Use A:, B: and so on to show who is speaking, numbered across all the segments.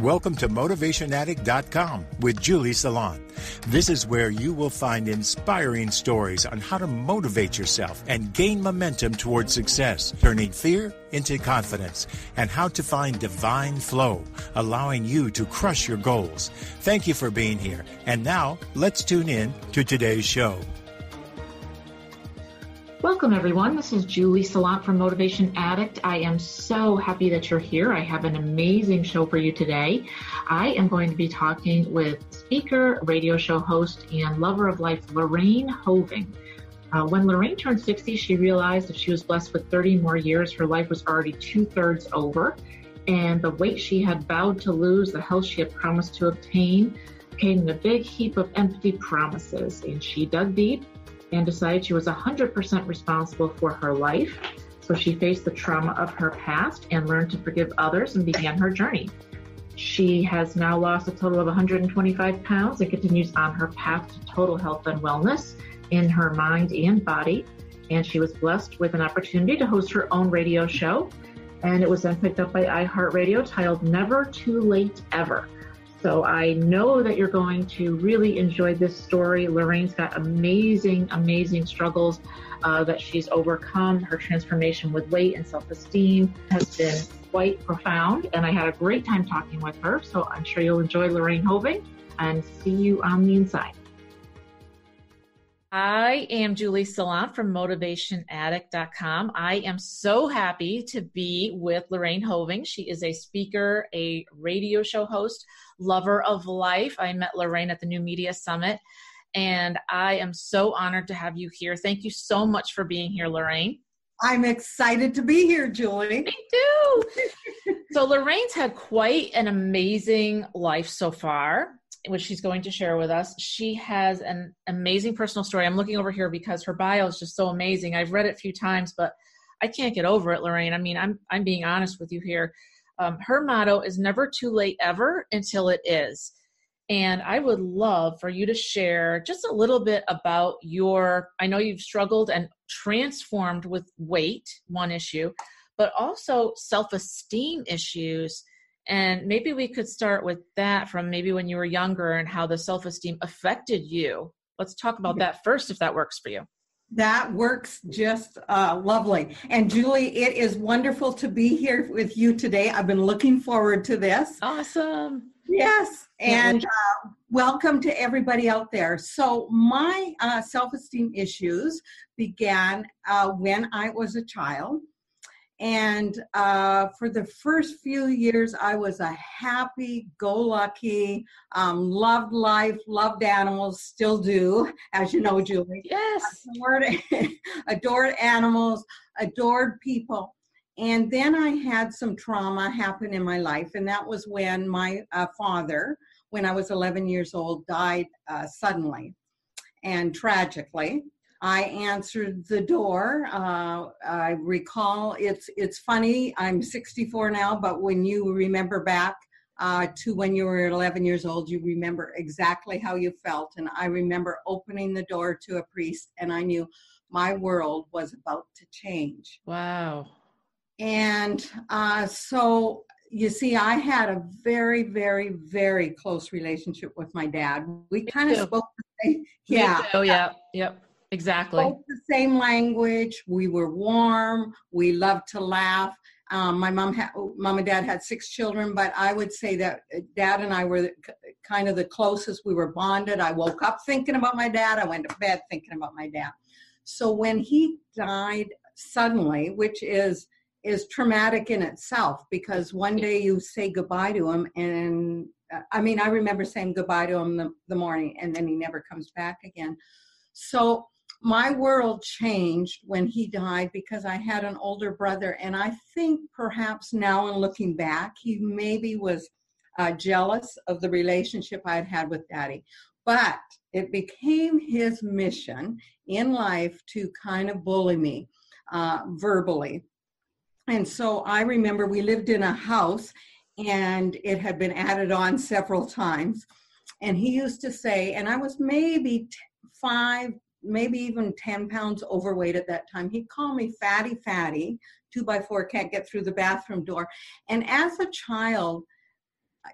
A: Welcome to MotivationAddict.com with Julie Salon. This is where you will find inspiring stories on how to motivate yourself and gain momentum towards success, turning fear into confidence, and how to find divine flow, allowing you to crush your goals. Thank you for being here. And now, let's tune in to today's show.
B: Welcome, everyone. This is Julie Salant from Motivation Addict. I am so happy that you're here. I have an amazing show for you today. I am going to be talking with speaker, radio show host, and lover of life, Lorraine Hoving. Uh, when Lorraine turned 60, she realized if she was blessed with 30 more years, her life was already two thirds over. And the weight she had vowed to lose, the health she had promised to obtain, came in a big heap of empty promises. And she dug deep and decided she was 100% responsible for her life. So she faced the trauma of her past and learned to forgive others and began her journey. She has now lost a total of 125 pounds and continues on her path to total health and wellness in her mind and body. And she was blessed with an opportunity to host her own radio show. And it was then picked up by iHeartRadio titled Never Too Late Ever. So I know that you're going to really enjoy this story. Lorraine's got amazing, amazing struggles uh, that she's overcome. Her transformation with weight and self-esteem has been quite profound, and I had a great time talking with her. So I'm sure you'll enjoy Lorraine Hoving and see you on the inside. I am Julie Salon from motivationaddict.com. I am so happy to be with Lorraine Hoving. She is a speaker, a radio show host, lover of life. I met Lorraine at the New Media Summit, and I am so honored to have you here. Thank you so much for being here, Lorraine.
C: I'm excited to be here, Julie.
B: Me too. so, Lorraine's had quite an amazing life so far, which she's going to share with us. She has an amazing personal story. I'm looking over here because her bio is just so amazing. I've read it a few times, but I can't get over it, Lorraine. I mean, I'm I'm being honest with you here. Um, her motto is never too late ever until it is. And I would love for you to share just a little bit about your. I know you've struggled and transformed with weight, one issue, but also self esteem issues. And maybe we could start with that from maybe when you were younger and how the self esteem affected you. Let's talk about that first, if that works for you.
C: That works just uh, lovely. And Julie, it is wonderful to be here with you today. I've been looking forward to this.
B: Awesome.
C: Yes. And uh, welcome to everybody out there. So, my uh, self esteem issues began uh, when I was a child. And uh, for the first few years, I was a happy go lucky, um, loved life, loved animals, still do, as you know, Julie.
B: Yes.
C: Adored, adored animals, adored people. And then I had some trauma happen in my life, and that was when my uh, father, when I was 11 years old, died uh, suddenly and tragically. I answered the door. Uh, I recall it's it's funny. I'm 64 now, but when you remember back uh, to when you were 11 years old, you remember exactly how you felt. And I remember opening the door to a priest, and I knew my world was about to change.
B: Wow.
C: And uh, so you see, I had a very, very, very close relationship with my dad. We kind of spoke.
B: Yeah. Oh, yeah. Yep. Exactly.
C: Spoke the same language. We were warm. We loved to laugh. Um, my mom had, mom and dad had six children, but I would say that uh, dad and I were kind of the closest. We were bonded. I woke up thinking about my dad. I went to bed thinking about my dad. So when he died suddenly, which is is traumatic in itself because one day you say goodbye to him and uh, I mean I remember saying goodbye to him the, the morning and then he never comes back again. So my world changed when he died because I had an older brother, and I think perhaps now in looking back, he maybe was uh, jealous of the relationship I had had with daddy. But it became his mission in life to kind of bully me uh, verbally. And so I remember we lived in a house and it had been added on several times. And he used to say, and I was maybe five, maybe even 10 pounds overweight at that time. He'd call me fatty, fatty, two by four, can't get through the bathroom door. And as a child,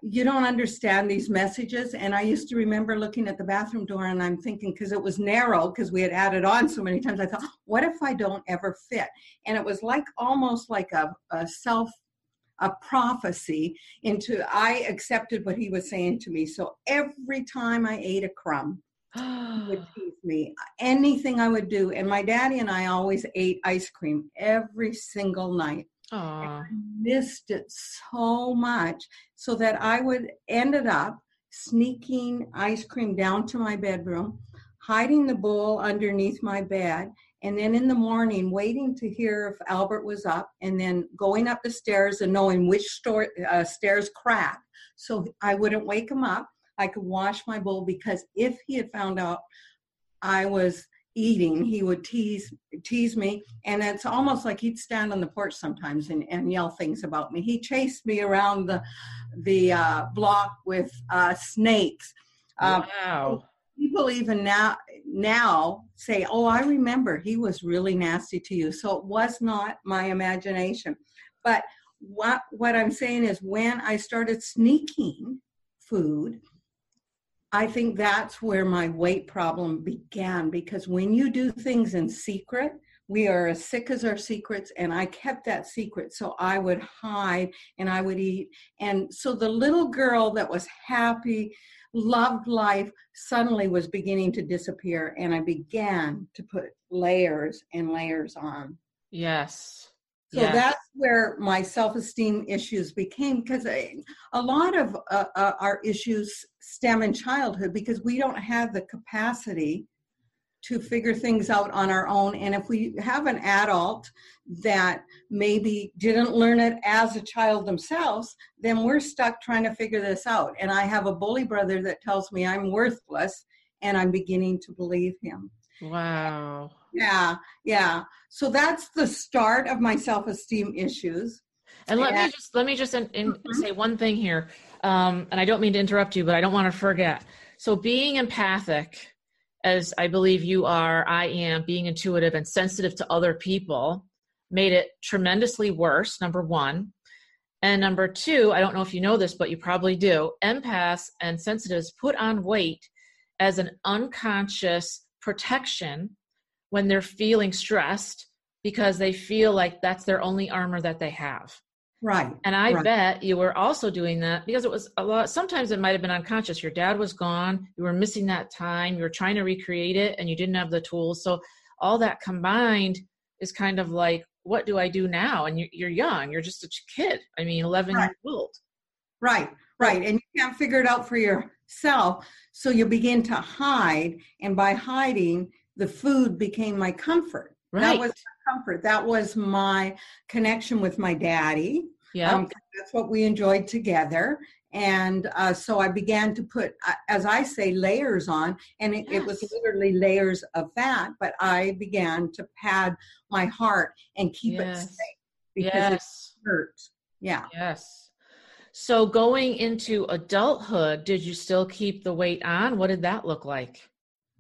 C: you don't understand these messages. And I used to remember looking at the bathroom door and I'm thinking, because it was narrow, because we had added on so many times, I thought, oh, what if I don't ever fit? And it was like almost like a, a self a prophecy into I accepted what he was saying to me. So every time I ate a crumb, would tease me. Anything I would do. And my daddy and I always ate ice cream every single night.
B: I
C: missed it so much so that I would ended up sneaking ice cream down to my bedroom, hiding the bowl underneath my bed, and then in the morning waiting to hear if Albert was up, and then going up the stairs and knowing which store, uh, stairs crack so I wouldn't wake him up. I could wash my bowl because if he had found out I was eating, he would tease tease me, and it's almost like he'd stand on the porch sometimes and, and yell things about me. He chased me around the the uh, block with uh, snakes.
B: Uh, wow.
C: People even now now say, "Oh, I remember he was really nasty to you." So it was not my imagination, but what what I'm saying is when I started sneaking food I think that's where my weight problem began because when you do things in secret, we are as sick as our secrets, and I kept that secret. So I would hide and I would eat. And so the little girl that was happy, loved life, suddenly was beginning to disappear. And I began to put layers and layers on.
B: Yes.
C: So yes. that's where my self-esteem issues became because a lot of uh, uh, our issues stem in childhood because we don't have the capacity to figure things out on our own. And if we have an adult that maybe didn't learn it as a child themselves, then we're stuck trying to figure this out. And I have a bully brother that tells me I'm worthless, and I'm beginning to believe him.
B: Wow.
C: Yeah, yeah. So that's the start of my self-esteem issues.
B: And let and, me just let me just in, in mm-hmm. say one thing here. Um, and I don't mean to interrupt you, but I don't want to forget. So being empathic, as I believe you are, I am, being intuitive and sensitive to other people, made it tremendously worse. Number one. And number two, I don't know if you know this, but you probably do. Empaths and sensitives put on weight as an unconscious protection when they're feeling stressed because they feel like that's their only armor that they have.
C: Right.
B: And I
C: right.
B: bet you were also doing that because it was a lot. Sometimes it might have been unconscious. Your dad was gone. You were missing that time. You were trying to recreate it and you didn't have the tools. So all that combined is kind of like, what do I do now? And you're young. You're just a kid. I mean, 11 right. years old.
C: Right. Right. And you can't figure it out for yourself. So you begin to hide. And by hiding, the food became my comfort.
B: Right.
C: That was my comfort. That was my connection with my daddy.
B: Yeah. Um,
C: that's what we enjoyed together. And uh, so I began to put, uh, as I say, layers on, and it, yes. it, was literally layers of fat. But I began to pad my heart and keep yes. it safe because yes. it hurt. Yeah.
B: Yes. So going into adulthood, did you still keep the weight on? What did that look like?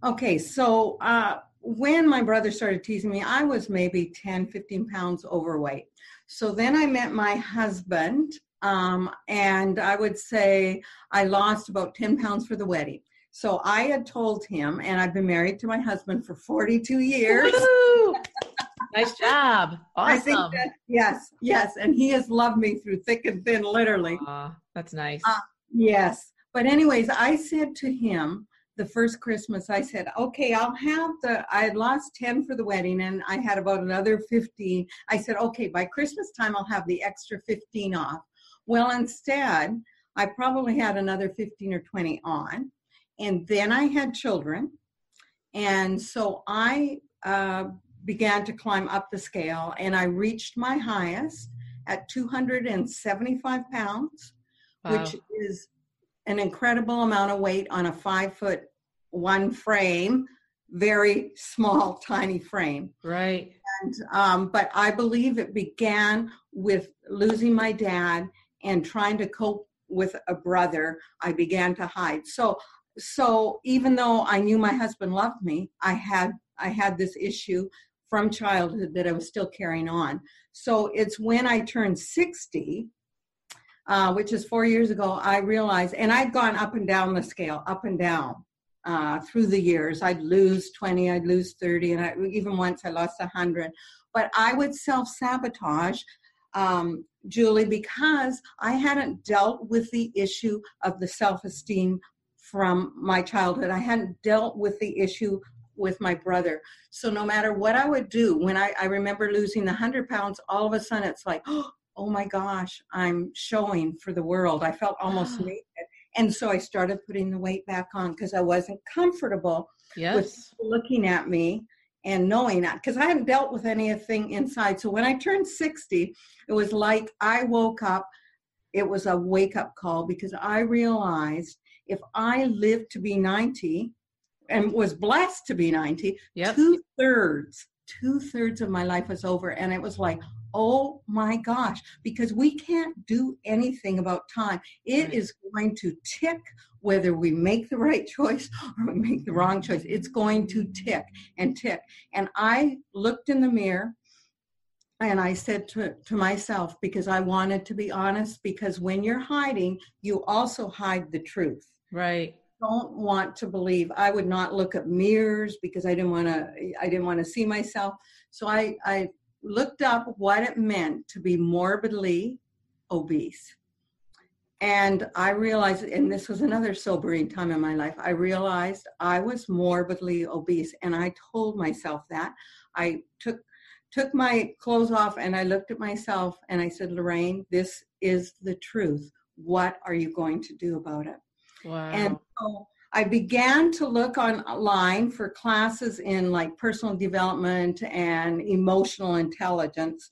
C: Okay, so uh, when my brother started teasing me, I was maybe 10, 15 pounds overweight. So then I met my husband, um, and I would say I lost about 10 pounds for the wedding. So I had told him, and I've been married to my husband for 42 years.
B: nice job. Awesome.
C: That, yes, yes. And he has loved me through thick and thin, literally.
B: Aww, that's nice.
C: Uh, yes. But, anyways, I said to him, the first Christmas, I said, okay, I'll have the, I had lost 10 for the wedding and I had about another 15. I said, okay, by Christmas time, I'll have the extra 15 off. Well, instead, I probably had another 15 or 20 on. And then I had children. And so I uh, began to climb up the scale and I reached my highest at 275 pounds, wow. which is an incredible amount of weight on a five foot one frame, very small, tiny frame.
B: Right.
C: And um, but I believe it began with losing my dad and trying to cope with a brother. I began to hide. So so even though I knew my husband loved me, I had I had this issue from childhood that I was still carrying on. So it's when I turned 60 uh, which is four years ago, I realized, and I'd gone up and down the scale, up and down uh, through the years. I'd lose 20, I'd lose 30, and I, even once I lost 100. But I would self sabotage, um, Julie, because I hadn't dealt with the issue of the self esteem from my childhood. I hadn't dealt with the issue with my brother. So no matter what I would do, when I, I remember losing the 100 pounds, all of a sudden it's like, oh Oh my gosh, I'm showing for the world. I felt almost naked. And so I started putting the weight back on because I wasn't comfortable
B: yes.
C: with looking at me and knowing that because I hadn't dealt with anything inside. So when I turned 60, it was like I woke up. It was a wake up call because I realized if I lived to be 90 and was blessed to be 90,
B: yep.
C: two thirds, two thirds of my life was over. And it was like, oh my gosh, because we can't do anything about time. It right. is going to tick whether we make the right choice or we make the wrong choice. It's going to tick and tick. And I looked in the mirror and I said to, to myself, because I wanted to be honest, because when you're hiding, you also hide the truth.
B: Right.
C: Don't want to believe. I would not look at mirrors because I didn't want to. I didn't want to see myself. So I, I looked up what it meant to be morbidly obese. And I realized, and this was another sobering time in my life, I realized I was morbidly obese. And I told myself that. I took took my clothes off and I looked at myself and I said, Lorraine, this is the truth. What are you going to do about it?
B: Wow.
C: And so I began to look online for classes in like personal development and emotional intelligence.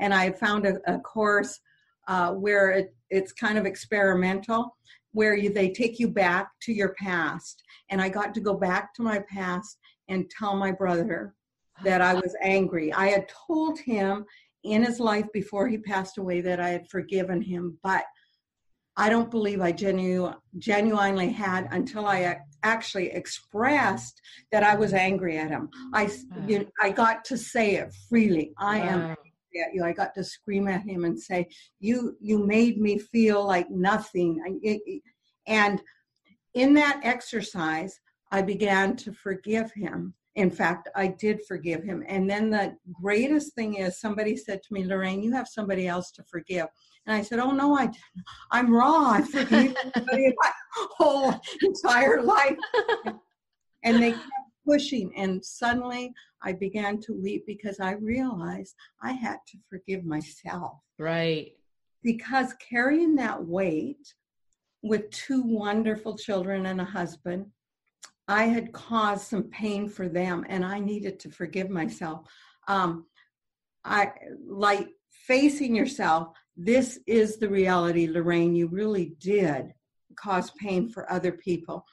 C: And I found a, a course uh, where it, it's kind of experimental, where you, they take you back to your past. And I got to go back to my past and tell my brother that I was angry. I had told him in his life before he passed away that I had forgiven him, but I don't believe I genu- genuinely had until I actually expressed that I was angry at him. I, you know, I got to say it freely. I am angry at you. I got to scream at him and say, "You, you made me feel like nothing." And in that exercise, I began to forgive him. In fact, I did forgive him. And then the greatest thing is somebody said to me, Lorraine, you have somebody else to forgive. And I said, Oh no, I I'm raw. I forgive my whole entire life. and they kept pushing. And suddenly I began to weep because I realized I had to forgive myself.
B: Right.
C: Because carrying that weight with two wonderful children and a husband I had caused some pain for them and I needed to forgive myself. Um, I like facing yourself. This is the reality, Lorraine. You really did cause pain for other people.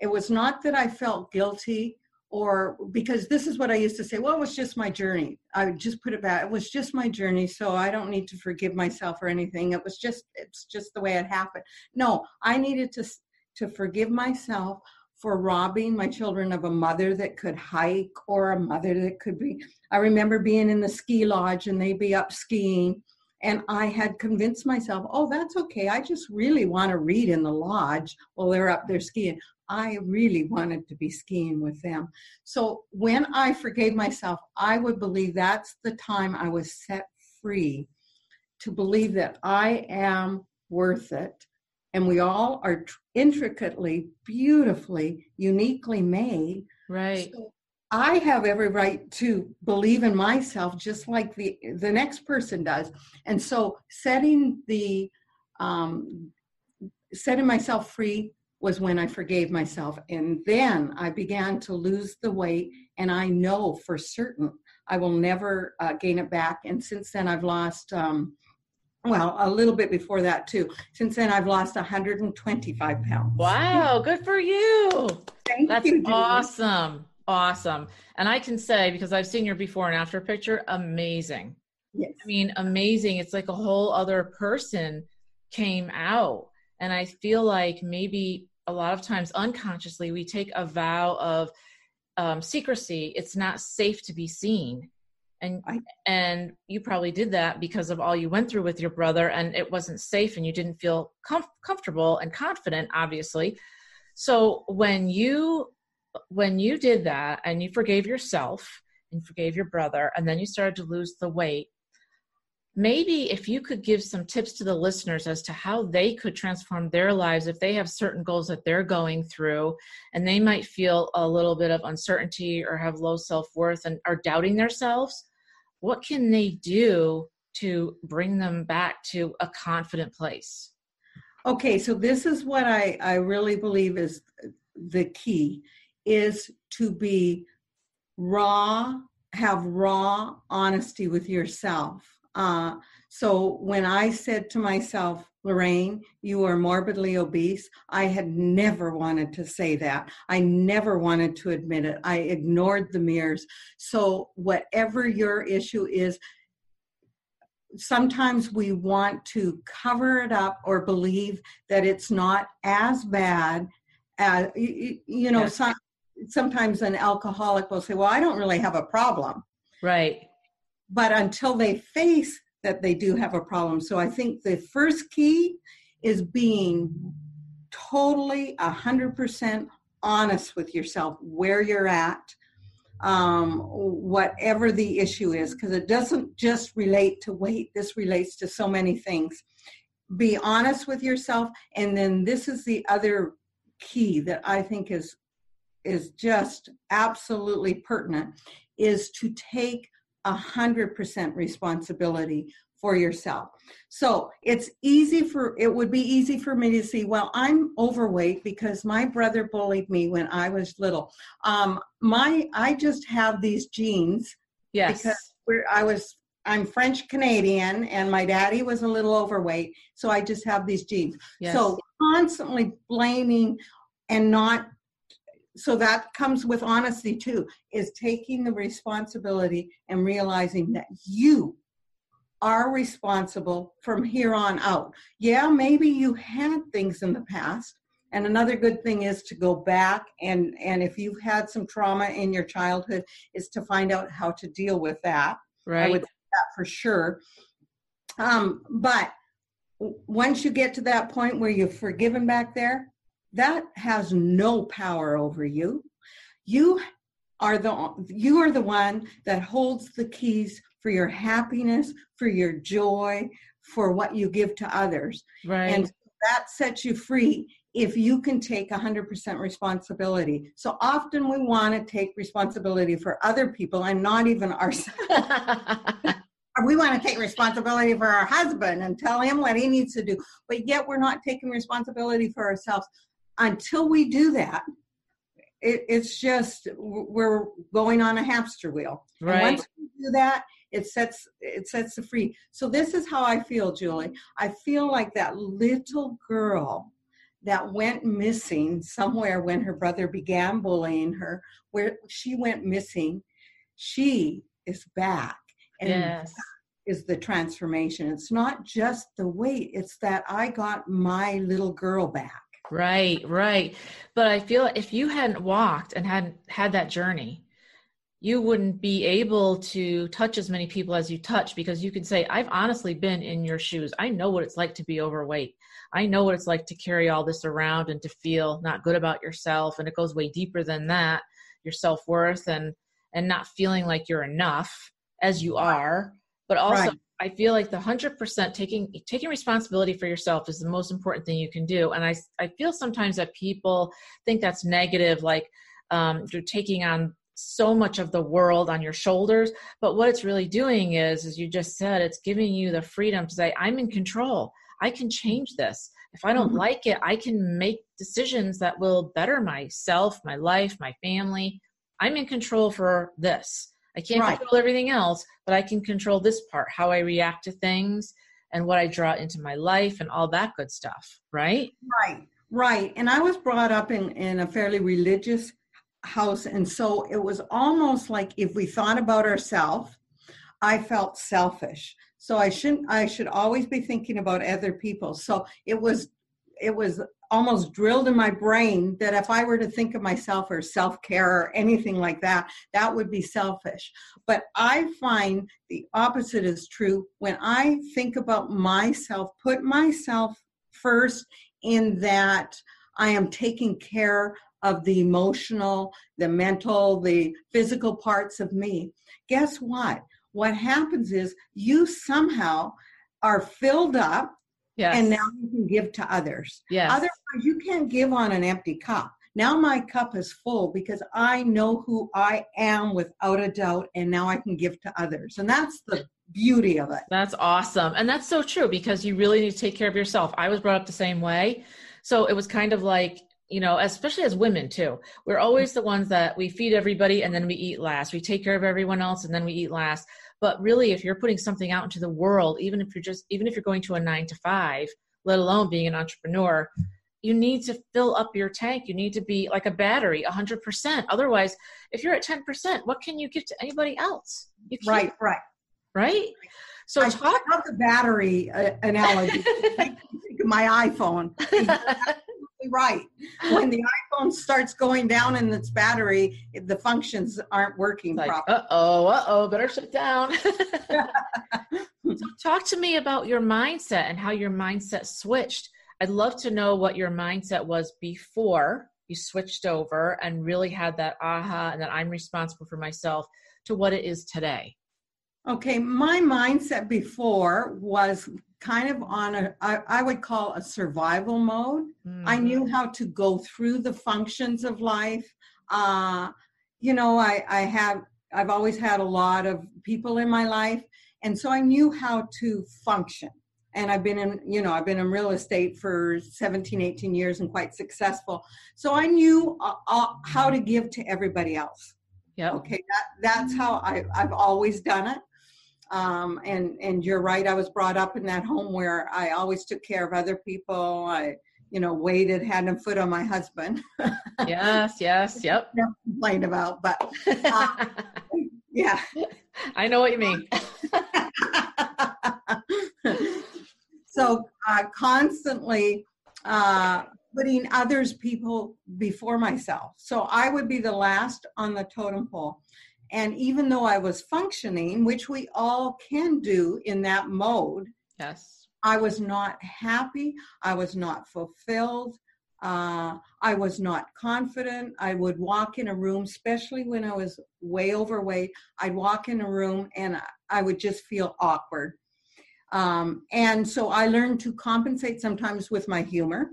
C: It was not that I felt guilty or because this is what I used to say, well, it was just my journey. I would just put it back. It was just my journey, so I don't need to forgive myself or anything. It was just it's just the way it happened. No, I needed to to forgive myself for robbing my children of a mother that could hike or a mother that could be. I remember being in the ski lodge and they'd be up skiing. And I had convinced myself, oh, that's okay. I just really want to read in the lodge while they're up there skiing. I really wanted to be skiing with them. So when I forgave myself, I would believe that's the time I was set free to believe that I am worth it and we all are intricately, beautifully, uniquely made.
B: Right. So
C: I have every right to believe in myself just like the the next person does. And so setting the um, setting myself free was when I forgave myself. And then I began to lose the weight, and I know for certain I will never uh, gain it back. And since then, I've lost um, well, a little bit before that too. Since then, I've lost 125 pounds.
B: Wow, good for you.
C: Thank
B: That's
C: you.
B: awesome. Awesome. And I can say, because I've seen your before and after picture, amazing.
C: Yes.
B: I mean, amazing. It's like a whole other person came out. And I feel like maybe a lot of times unconsciously we take a vow of um, secrecy. It's not safe to be seen and
C: I-
B: and you probably did that because of all you went through with your brother and it wasn't safe and you didn't feel comf- comfortable and confident obviously. So when you when you did that and you forgave yourself and forgave your brother and then you started to lose the weight maybe if you could give some tips to the listeners as to how they could transform their lives if they have certain goals that they're going through and they might feel a little bit of uncertainty or have low self-worth and are doubting themselves what can they do to bring them back to a confident place
C: Okay, so this is what I, I really believe is the key is to be raw, have raw honesty with yourself. Uh, so when I said to myself, Lorraine, you are morbidly obese, I had never wanted to say that. I never wanted to admit it. I ignored the mirrors. So whatever your issue is, sometimes we want to cover it up or believe that it's not as bad as you, know
B: Yes.
C: some, sometimes an alcoholic will say well i don't really have a problem
B: right
C: but until they face that they do have a problem. So i think the first key is being totally 100% honest with yourself where you're at um, whatever the issue is because it doesn't just relate to weight. This relates to so many things. Be honest with yourself and then this is the other key that i think is is just absolutely pertinent is to take a hundred percent responsibility for yourself. So it's easy for it would be easy for me to see. Well, I'm overweight because my brother bullied me when I was little. Um, my I just have these genes
B: yes
C: Because- I was. I'm French Canadian, and my daddy was a little overweight, so I just have these genes.
B: yes.
C: So constantly blaming and not so that comes with honesty too is taking the responsibility and realizing that you are responsible from here on out. Yeah, maybe you had things in the past. And another good thing is to go back and and if you've had some trauma in your childhood is to find out how to deal with that
B: right
C: I would say that for sure. Um, but once you get to that point where you've forgiven back there, that has no power over you. You are the you are the one that holds the keys for your happiness, for your joy, for what you give to others.
B: right
C: And that sets you free if you can take 100% responsibility. So often we want to take responsibility for other people and not even ourselves. we want to take responsibility for our husband and tell him what he needs to do but yet we're not taking responsibility for ourselves until we do that it, it's just we're going on a hamster wheel. And
B: right.
C: once we do that it sets it sets the free so this is how i feel julie. I feel like that little girl that went missing somewhere when her brother began bullying her where she went missing she is back. And
B: yes.
C: is the transformation. It's not just the weight, it's that I got my little girl back.
B: Right, right. But I feel if you hadn't walked and hadn't had that journey, you wouldn't be able to touch as many people as you touch because you could say, I've honestly been in your shoes. I know what it's like to be overweight. I know what it's like to carry all this around and to feel not good about yourself. And it goes way deeper than that, your self worth and and not feeling like you're enough as you are. But also
C: Right.
B: I feel like the hundred percent taking taking responsibility for yourself is the most important thing you can do. And I I feel sometimes that people think that's negative, like um, you're taking on so much of the world on your shoulders. But what it's really doing is, as you just said, it's giving you the freedom to say, I'm in control. I can change this. If I don't
C: Mhm.
B: like it, I can make decisions that will better myself, my life, my family. I'm in control for this. I can't
C: Right.
B: control everything else, but I can control this part, how I react to things and what I draw into my life and all that good stuff, right?
C: Right, right. And I was brought up in, in a fairly religious house. And so it was almost like if we thought about ourselves, I felt selfish. So I shouldn't, I should always be thinking about other people. So it was it was almost drilled in my brain that if I were to think of myself or self care or anything like that, that would be selfish. But I find the opposite is true when I think about myself, put myself first in that I am taking care of the emotional, the mental, the physical parts of me. Guess what? What happens is you somehow are filled up Yes. And now you can give to others.
B: Yes.
C: Otherwise, you can't give on an empty cup. Now my cup is full because I know who I am without a doubt, and now I can give to others. And that's the beauty of it.
B: That's awesome. And that's so true because you really need to take care of yourself. I was brought up the same way. So it was kind of like, you know, especially as women too, we're always the ones that we feed everybody and then we eat last. We take care of everyone else and then we eat last but really if you're putting something out into the world even if you're just even if you're going to a 9 to 5 let alone being an entrepreneur you need to fill up your tank. You need to be like a battery 100% otherwise if you're at 10% what can you give to anybody else?
C: Right right.
B: Right?
C: So I talk about the battery uh, analogy my iphone right. When the iPhone starts going down in its battery, the functions aren't working like, properly.
B: Uh oh, uh oh, better shut down. so talk to me about your mindset and how your mindset switched. I'd love to know what your mindset was before you switched over and really had that aha and that I'm responsible for myself to what it is today.
C: Okay, my mindset before was kind of on a I, I would call a survival mode. Mm-hmm. I knew how to go through the functions of life. Uh, you know, I, I have I've always had a lot of people in my life, and so I knew how to function. And I've been in, you know, I've been in real estate for 17, 18 years and quite successful. So I knew uh, uh, how to give to everybody else.
B: Yeah.
C: Okay. That, that's how I, I've always done it um, and and you're right i was brought up in that home where i always took care of other people. I you know waited hand and foot on my husband.
B: Yes yes yep.
C: Never complained about but uh, yeah.
B: I know what you mean.
C: So uh, constantly uh, putting others people before myself. So i would be the last on the totem pole and even though I was functioning, which we all can do in that mode,
B: yes,
C: I was not happy. I was not fulfilled. Uh, I was not confident. I would walk in a room, especially when I was way overweight. I'd walk in a room and I would just feel awkward. Um, and so I learned to compensate sometimes with my humor.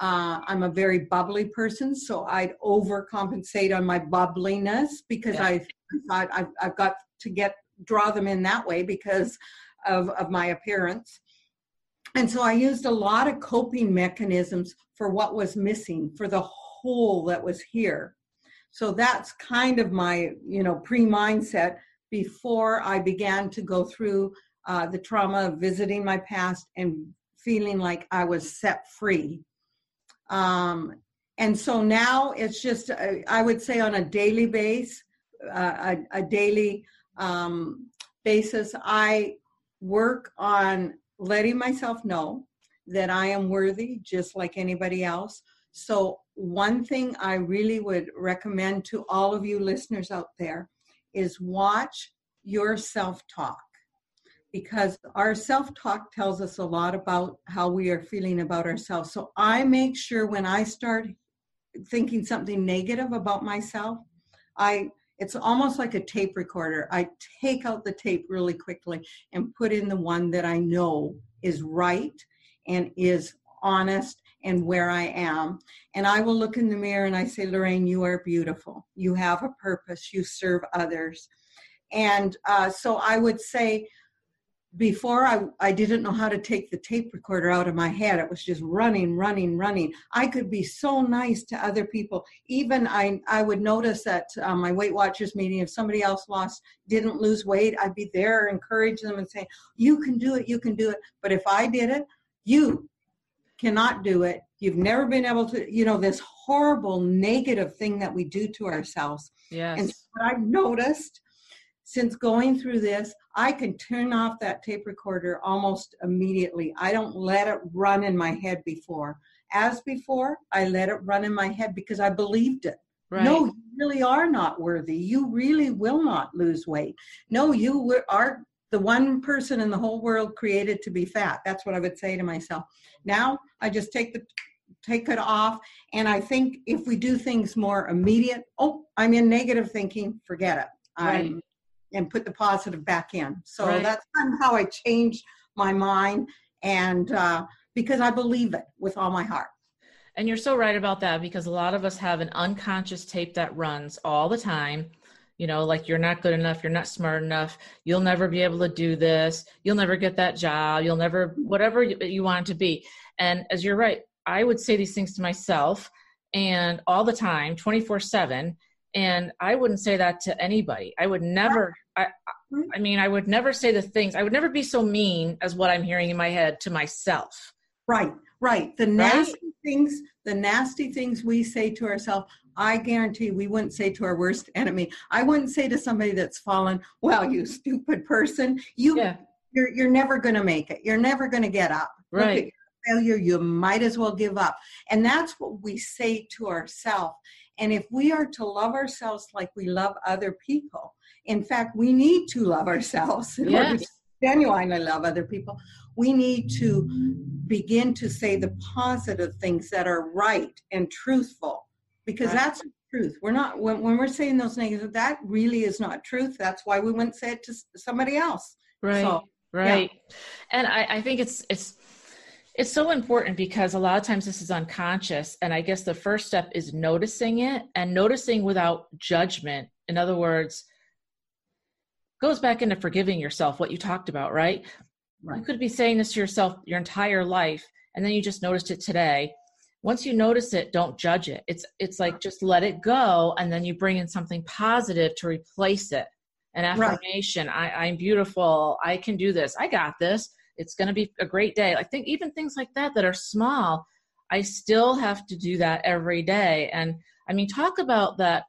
C: Uh, I'm a very bubbly person, so I'd overcompensate on my bubbliness because yeah. I thought I've, I've got to get draw them in that way because of, of my appearance. And so I used a lot of coping mechanisms for what was missing, for the hole that was here. So that's kind of my, you know, pre-mindset before I began to go through uh, the trauma of visiting my past and feeling like I was set free. Um, and so now it's just, I would say on a daily base, a, a, daily um, basis, I work on letting myself know that I am worthy just like anybody else. So, one thing I really would recommend to all of you listeners out there is watch your self talk because our self talk tells us a lot about how we are feeling about ourselves. So, I make sure when I start thinking something negative about myself, I it's almost like a tape recorder. I take out the tape really quickly and put in the one that I know is right and is honest and where I am. And I will look in the mirror and I say, Lorraine, you are beautiful. You have a purpose. You serve others. And uh, so I would say, before I, I didn't know how to take the tape recorder out of my head. It was just running running running. I could be so nice to other people. Even i i would notice at um, my weight watchers meeting if somebody else lost didn't lose weight i'd be there encourage them and say you can do it you can do it. But if i did it you cannot do it. You've never been able to you know this horrible negative thing that we do to ourselves.
B: Yes.
C: and what i've noticed since going through this, I can turn off that tape recorder almost immediately. I don't let it run in my head before. as before, I let it run in my head because I believed it.
B: Right.
C: No, you really are not worthy. You really will not lose weight. No, you are the one person in the whole world created to be fat. That's what I would say to myself. Now I just take the take it off and I think if we do things more immediate, oh, I'm in negative thinking, forget it.
B: Right.
C: I'm, and put the positive back in. So
B: Right.
C: that's kind of how I changed my mind and uh, because I believe it with all my heart.
B: And you're so right about that because a lot of us have an unconscious tape that runs all the time. You know, like you're not good enough, you're not smart enough, you'll never be able to do this, you'll never get that job, you'll never, whatever you, you want it to be. And as you're right, I would say these things to myself and all the time, 24 7. And I wouldn't say that to anybody. I would never, I, hmm? I mean, I would never say the things, I would never be so mean as what I'm hearing in my head to myself.
C: Right, right. The nasty things, the nasty things we say to ourselves, I guarantee we wouldn't say to our worst enemy. I wouldn't say to somebody that's fallen, well, you stupid person, you
B: Yeah.
C: you're you're never gonna make it. You're never gonna get up.
B: Right.
C: failure, you might as well give up. And that's what we say to ourselves. And if we are to love ourselves like we love other people, in fact, we need to love ourselves in order to genuinely love other people. We need to begin to say the positive things that are right and truthful because
B: Right.
C: that's the truth. We're not, when, when we're saying those negative, that really is not truth. That's why we wouldn't say it to somebody else.
B: Right.
C: So,
B: right and I, I think it's it's it's so important because a lot of times this is unconscious and i guess the first step is noticing it and noticing without judgment in other words goes back into forgiving yourself what you talked about right? You could be saying this to yourself your entire life and then you just noticed it today. Once you notice it don't judge it. It's it's like just let it go and then you bring in something positive to replace it. An
C: Right.
B: affirmation I, i'm beautiful. I can do this. I got this it's going to be a great day i think even things like that that are small i still have to do that every day and i mean talk about that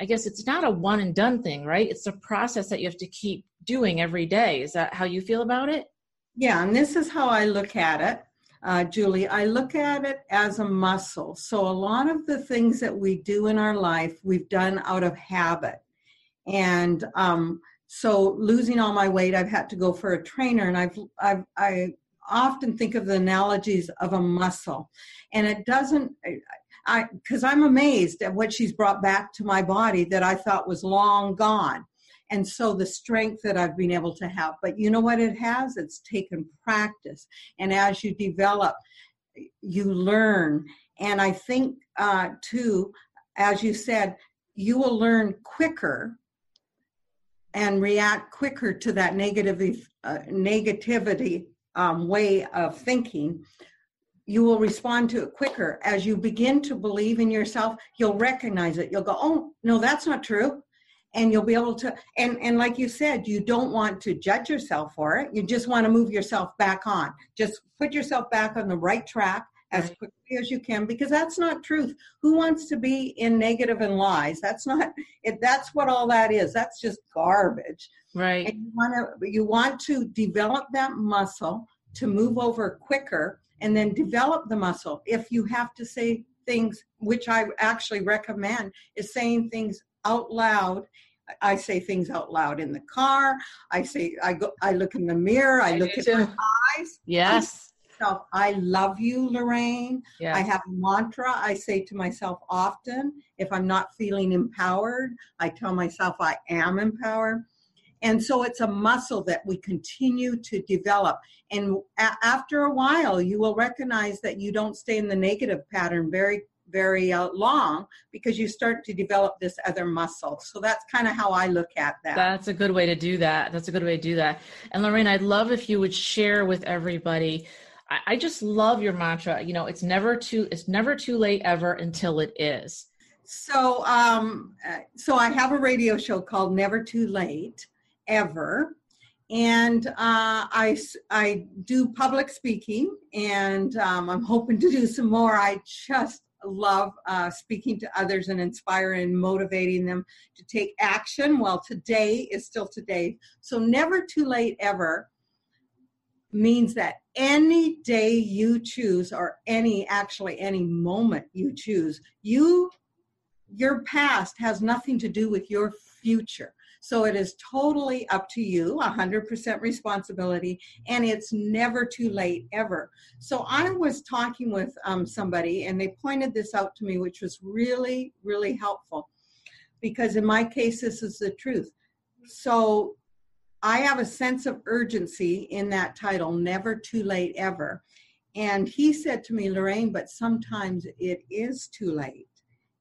B: i guess it's not a one and done thing right it's a process that you have to keep doing every day is that how you feel about it
C: Yeah, and this is how I look at it, uh, Julie. I look at it as a muscle. So a lot of the things that we do in our life, we've done out of habit. And um, so losing all my weight, I've had to go for a trainer, and I've I've I often think of the analogies of a muscle, and it doesn't. I because I'm amazed at what she's brought back to my body that I thought was long gone and so the strength that I've been able to have. But you know what it has? It's taken practice, and as you develop, you learn. And I think uh, too, as you said, you will learn quicker and react quicker to that negative uh, negativity um, way of thinking you will respond to it quicker. As you begin to believe in yourself you'll recognize it. You'll go oh no that's not true. And you'll be able to and and like you said you don't want to judge yourself for it. You just want to move yourself back on. Just put yourself back on the right track as quickly as you can because that's not truth. Who wants to be in negative and lies? That's not it that's what all that is. That's just garbage.
B: Right.
C: And you want to you want to develop that muscle to move over quicker and then develop the muscle. If you have to say things which i actually recommend is saying things out loud. I say things out loud in the car. I say i go i look in the mirror. I,
B: I
C: look at
B: too.
C: my eyes.
B: Yes
C: myself, i love you lorraine
B: yes
C: I have a mantra I say to myself often. If I'm not feeling empowered, I tell myself I am empowered. And so it's a muscle that we continue to develop. And a- after a while, you will recognize that you don't stay in the negative pattern very, very uh, long because you start to develop this other muscle. So that's kind of how I look at that.
B: That's a good way to do that. That's a good way to do that. And Lorraine, I'd love if you would share with everybody. I, I just love your mantra. You know, it's never too it's never too late ever until it is.
C: So, um, so I have a radio show called Never Too Late Ever, and uh, I do public speaking, and um, I'm hoping to do some more. I just love uh, speaking to others and inspiring and motivating them to take action. Well, today is still today, so never too late ever. Means that any day you choose or any actually any moment you choose you your past has nothing to do with your future. So it is totally up to you 100% responsibility and it's never too late ever. So i was talking with um, somebody and they pointed this out to me which was really really helpful. Because in my case this is the truth. So I have a sense of urgency in that title, Never Too Late Ever. And he said to me, Lorraine, but sometimes it is too late.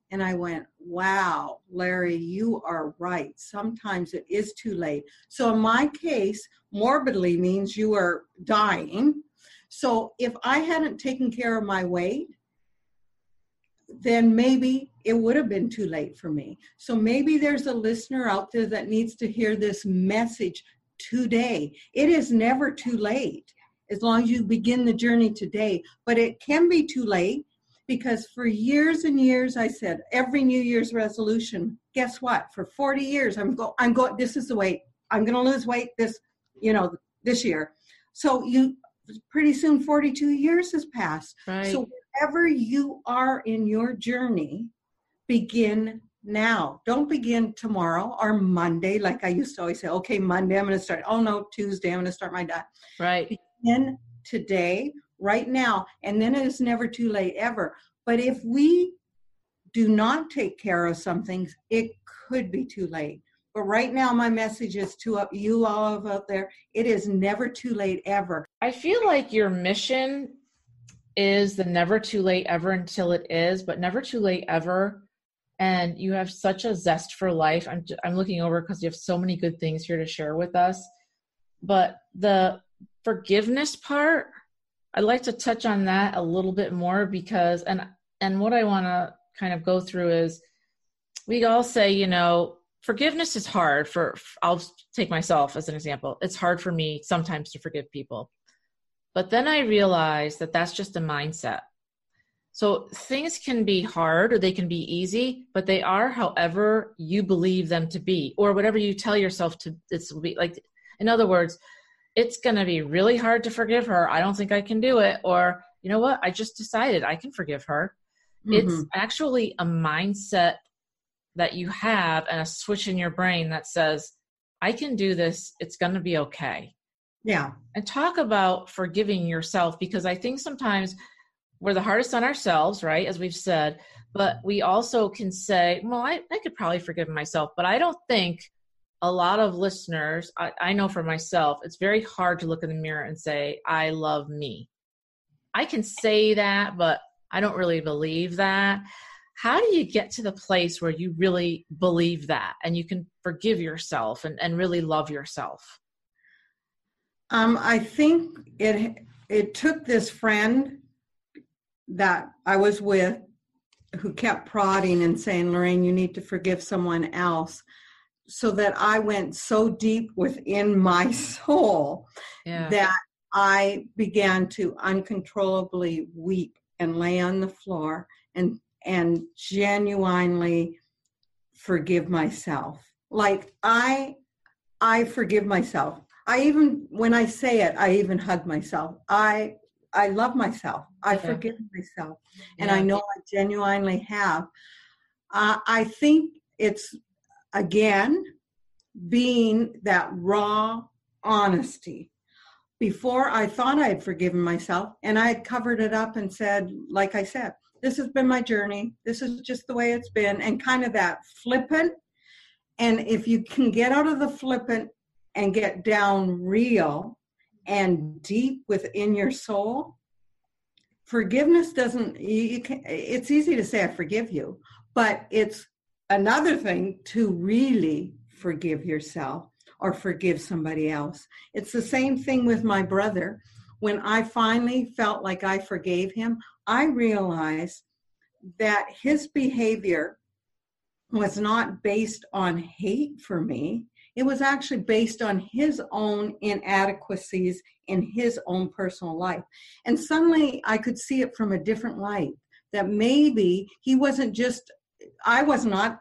C: And I went, wow, Larry, you are right. Sometimes it is too late. So in my case, morbidly means you are dying. So if I hadn't taken care of my weight, then maybe it would have been too late for me. So maybe there's a listener out there that needs to hear this message today. It is never too late as long as you begin the journey today, but it can be too late because for years and years I said every New Year's resolution, guess what? For 40 years I'm go I'm going this is the weight. I'm going to lose weight this, you know, this year. So you pretty soon 42 years has passed. Right. So wherever you are in your journey, begin now. Don't begin tomorrow or Monday, like I used to always say, okay, Monday, I'm going to start. Oh, no, Tuesday, I'm going to start my diet.
B: Right.
C: Begin today, right now. And then it is never too late ever. But if we do not take care of some things, it could be too late. But right now, my message is to you all out there it is never too late ever.
B: I feel like your mission is the never too late ever until it is, but never too late ever. And you have such a zest for life. I'm, I'm looking over because you have so many good things here to share with us. But the forgiveness part, I'd like to touch on that a little bit more because, and and what I want to kind of go through is, we all say, you know, forgiveness is hard for. I'll take myself as an example. It's hard for me sometimes to forgive people but then I realized that that's just a mindset. So things can be hard or they can be easy, but they are however you believe them to be or whatever you tell yourself to it's be like in other words, it's going to be really hard to forgive her. I don't think I can do it or you know what? I just decided I can forgive her. Mm-hmm. It's actually a mindset that you have and a switch in your brain that says I can do this. It's going to be okay.
C: Yeah.
B: And talk about forgiving yourself because I think sometimes we're the hardest on ourselves, right? As we've said, but we also can say, well, I, I could probably forgive myself, but I don't think a lot of listeners, I, I know for myself, it's very hard to look in the mirror and say, I love me. I can say that, but I don't really believe that. How do you get to the place where you really believe that and you can forgive yourself and, and really love yourself?
C: Um, I think it it took this friend that I was with who kept prodding and saying, Lorraine, you need to forgive someone else. So that I went so deep within my soul yeah. that I began to uncontrollably weep and lay on the floor and and genuinely forgive myself. Like I I forgive myself. I even when I say it, I even hug myself. I I love myself. I yeah. forgive myself, and yeah. I know I genuinely have. Uh, I think it's again being that raw honesty. Before I thought I had forgiven myself, and I had covered it up and said, like I said, this has been my journey. This is just the way it's been, and kind of that flippant. And if you can get out of the flippant and get down real and deep within your soul, forgiveness doesn't, you can, it's easy to say, I forgive you, but it's another thing to really forgive yourself or forgive somebody else. It's the same thing with my brother. When I finally felt like I forgave him, I realized that his behavior was not based on hate for me. It was actually based on his own inadequacies in his own personal life. And suddenly I could see it from a different light that maybe he wasn't just, I was not,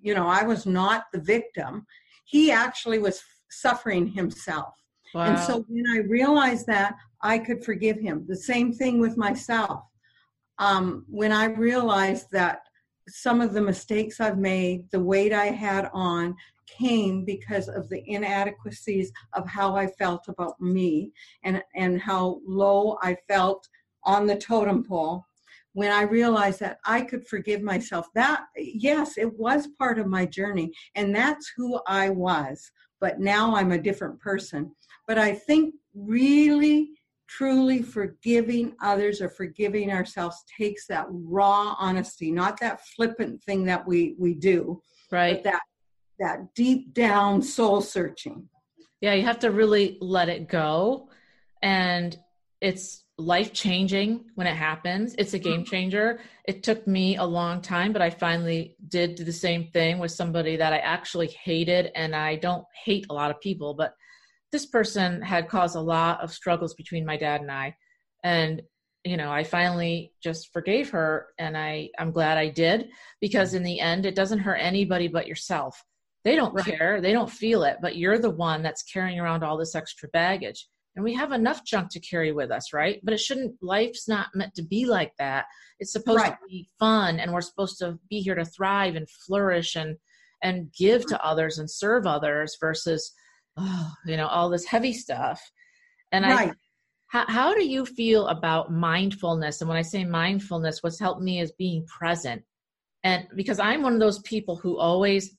C: you know, I was not the victim. He actually was suffering himself. Wow. And so when I realized that, I could forgive him. The same thing with myself. Um, when I realized that some of the mistakes I've made, the weight I had on, came because of the inadequacies of how I felt about me and, and how low I felt on the totem pole. When I realized that I could forgive myself, that, yes, it was part of my journey, and that's who I was. But now I'm a different person. But I think really truly forgiving others or forgiving ourselves takes that raw honesty not that flippant thing that we we do
B: right.
C: that that deep down soul searching.
B: Yeah you have to really let it go. And it's life changing when it happens. It's a mm-hmm. game changer. It took me a long time but i finally did the same thing with somebody that i actually hated and i don't hate a lot of people but this person had caused a lot of struggles between my dad and I. And, you know, I finally just forgave her and I, I'm glad I did because in the end, it doesn't hurt anybody but yourself. They don't right. care, they don't feel it, but you're the one that's carrying around all this extra baggage. And we have enough junk to carry with us, right? But it shouldn't, life's not meant to be like that. It's supposed right. to be fun and we're supposed to be here to thrive and flourish and, and give to mm-hmm. others and serve others versus oh, you know, all this heavy stuff. And right. I, how, how do you feel about mindfulness? And when I say mindfulness, what's helped me is being present. And because I'm one of those people who always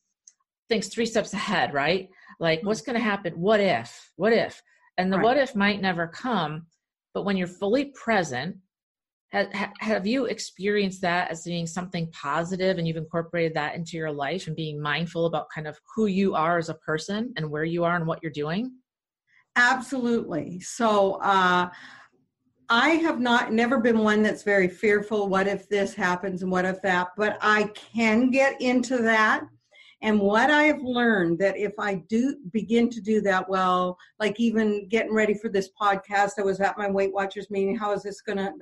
B: thinks three steps ahead, right? Like, mm-hmm. what's going to happen? What if? What if? And the right. what if might never come. But when you're fully present, have you experienced that as being something positive and you've incorporated that into your life and being mindful about kind of who you are as a person and where you are and what you're doing?
C: Absolutely. So, uh, I have not never been one that's very fearful. What if this happens and what if that? But I can get into that. And what I have learned that if I do begin to do that, well, like even getting ready for this podcast, I was at my Weight Watchers meeting. How is this going to?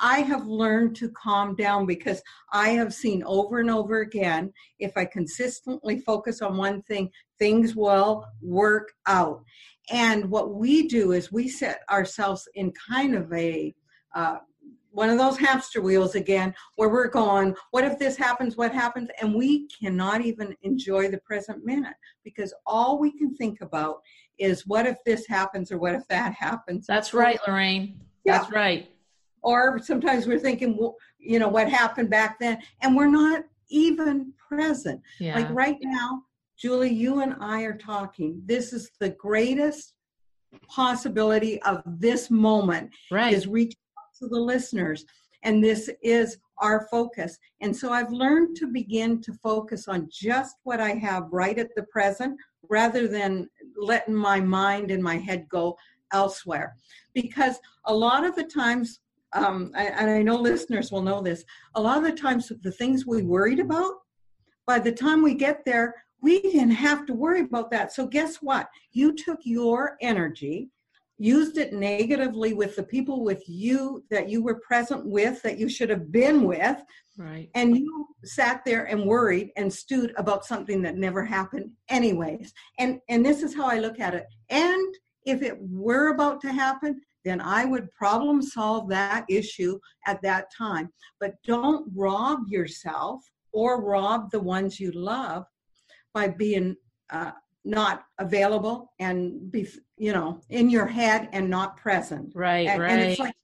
C: I have learned to calm down because I have seen over and over again if I consistently focus on one thing, things will work out. And what we do is we set ourselves in kind of a uh, one of those hamster wheels again where we're going what if this happens? What happens? And we cannot even enjoy the present minute because all we can think about is what if this happens or what if that happens?
B: That's right lorraine. Yeah. that's right
C: or sometimes we're thinking well, you know what happened back then and we're not even present yeah. like right now julie you and i are talking this is the greatest possibility of this moment
B: right.
C: is reaching to the listeners and this is our focus and so i've learned to begin to focus on just what i have right at the present rather than letting my mind and my head go elsewhere because a lot of the times um, and I know listeners will know this, a lot of the times the things we worried about, by the time we get there, we didn't have to worry about that. So guess what? You took your energy, used it negatively with the people with you that you were present with, that you should have been with.
B: Right.
C: And you sat there and worried and stewed about something that never happened anyways. And and this is how I look at it. And if it were about to happen, then I would problem solve that issue at that time. But don't rob yourself or rob the ones you love by being uh, not available and be you know in your head and not present.
B: Right
C: and,
B: right
C: and it's like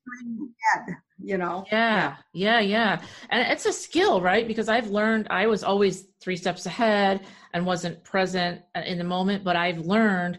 C: head, you know?
B: Yeah yeah. yeah and it's a skill right? Because i've learned i was always three steps ahead and wasn't present in the moment but i've learned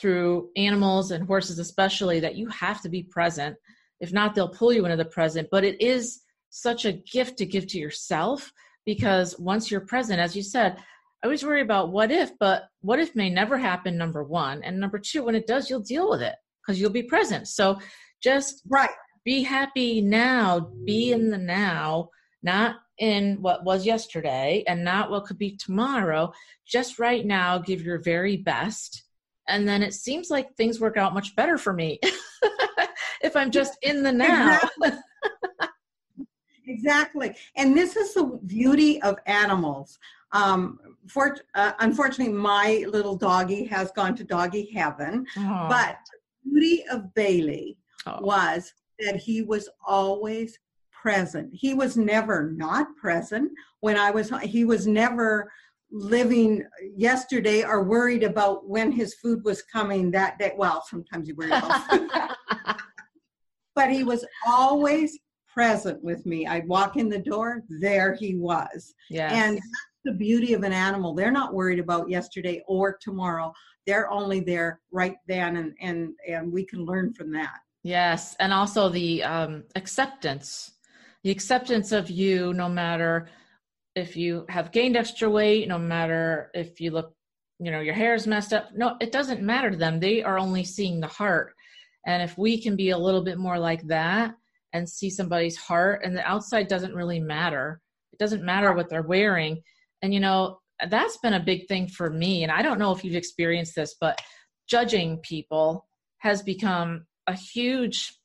B: through animals and horses especially that you have to be present. If not they'll pull you into the present. But it is such a gift to give to yourself because once you're present as you said i always worry about what if but what if may never happen number one. And number two when it does you'll deal with it because you'll be present. So just
C: right.
B: be happy now be in the now not in what was yesterday and not what could be tomorrow. Just right now give your very best and then it seems like things work out much better for me if i'm just in the now
C: exactly. exactly. and this is the beauty of animals um, for, uh, unfortunately, my little doggy has gone to doggy heaven.
B: Oh.
C: But the beauty of Bailey
B: Oh.
C: was that he was always present. He was never not present when I was, he was never living yesterday are worried about when his food was coming that day. Well, sometimes you worry about food, but he was always present with me. I'd walk in the door, there he was.
B: yes.
C: And that's the beauty of an animal. They're not worried about yesterday or tomorrow. They're only there right then and and and we can learn from that.
B: Yes, and also the um, acceptance, the acceptance of you, no matter if you have gained extra weight, no matter if you look, you know, your hair is messed up. No, it doesn't matter to them. They are only seeing the heart. And if we can be a little bit more like that and see somebody's heart, and the outside doesn't really matter. It doesn't matter what they're wearing. And, you know, that's been a big thing for me. And I don't know if you've experienced this, but judging people has become a huge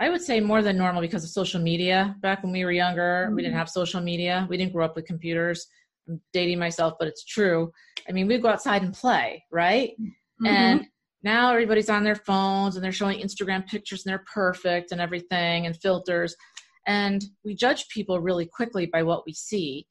B: i would say more than normal because of social media. Back when we were younger we didn't have social media. We didn't grow up with computers. I'm dating myself but it's true. I mean we go outside and play right?
C: Mm-hmm.
B: and now everybody's on their phones and they're showing instagram pictures and they're perfect and everything and filters. And we judge people really quickly by what we see.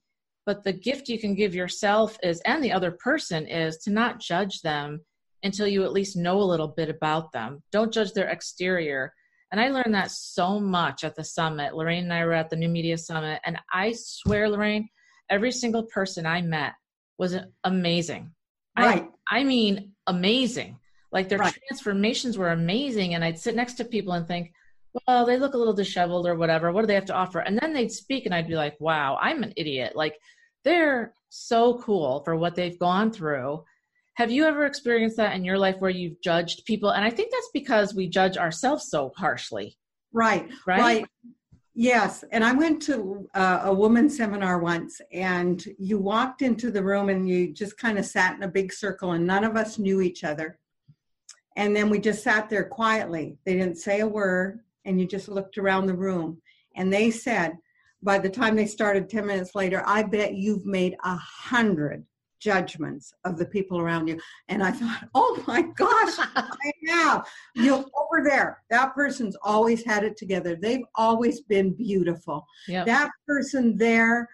B: But the gift you can give yourself is and the other person is to not judge them until you at least know a little bit about them. Don't judge their exterior. And I learned that so much at the summit. Lorraine and I were at the New Media Summit, and I swear, Lorraine, every single person I met was amazing.
C: Right.
B: I, I mean, amazing. Like their
C: Right.
B: transformations were amazing. And I'd sit next to people and think, well, they look a little disheveled or whatever. What do they have to offer? And then they'd speak, and I'd be like, wow, I'm an idiot. Like they're so cool for what they've gone through. Have you ever experienced that in your life where you've judged people? And I think that's because we judge ourselves so harshly,
C: Right.
B: right?
C: Right. Yes. And I went to uh, a women's seminar once, and you walked into the room and you just kind of sat in a big circle, and none of us knew each other. And then we just sat there quietly. They didn't say a word, and you just looked around the room. And they said, by the time they started 10 minutes later, I bet you've made a hundred judgments of the people around you. And I thought, oh my gosh, I have. You know, over there, that person's always had it together. They've always been beautiful.
B: Yep.
C: That person there,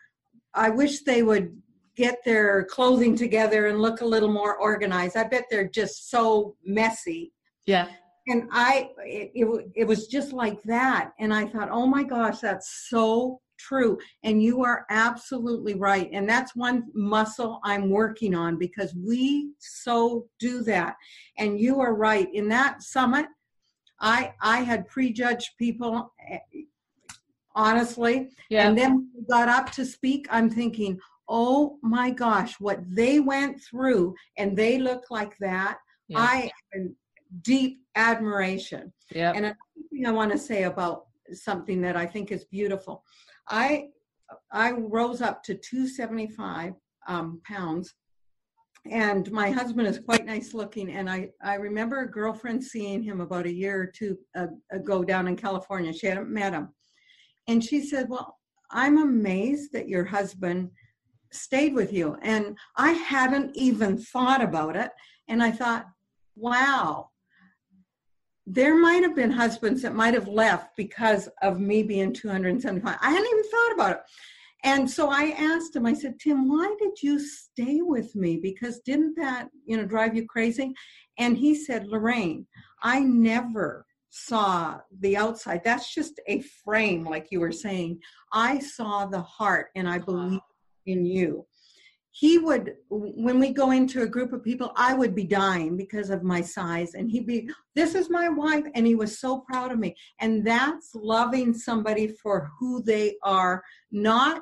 C: I wish they would get their clothing together and look a little more organized. I bet they're just so messy.
B: yeah.
C: And I, it, it, it was just like that. And I thought, oh my gosh, that's so true. And you are absolutely right. And that's one muscle I'm working on because we so do that. And you are right. In that summit, I I had prejudged people eh, honestly.
B: Yeah.
C: And then when we got up to speak, I'm thinking, oh my gosh, what they went through and they look like that.
B: yeah.
C: I deep admiration.
B: Yeah.
C: And another thing I want to say about something that I think is beautiful, I I rose up to 275 um, pounds, and my husband is quite nice looking. And I I remember a girlfriend seeing him about a year or two uh, ago down in California. She hadn't met him, and she said, "Well, I'm amazed that your husband." stayed with you and i hadn't even thought about it and i thought wow there might have been husbands that might have left because of me being 275. I hadn't even thought about it. And so I asked him, I said, Tim, why did you stay with me? Because didn't that, you know, drive you crazy? And he said, Lorraine, I never saw the outside. That's just a frame, like you were saying. I saw the heart and I believe in you he would when we go into a group of people i would be dying because of my size and he'd be this is my wife and he was so proud of me and that's loving somebody for who they are not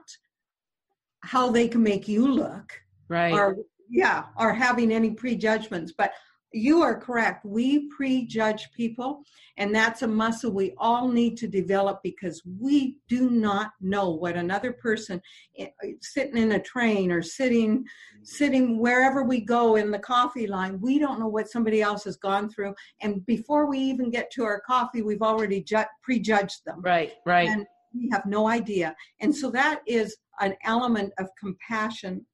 C: how they can make you look
B: right.
C: or yeah or having any prejudgments but you are correct we prejudge people and that's a muscle we all need to develop because we do not know what another person eh, sitting in a train or sitting sitting wherever we go in the coffee line we don't know what somebody else has gone through and before we even get to our coffee we've already ju- prejudged them
B: right. Right.
C: and we have no idea and so that is an element of compassion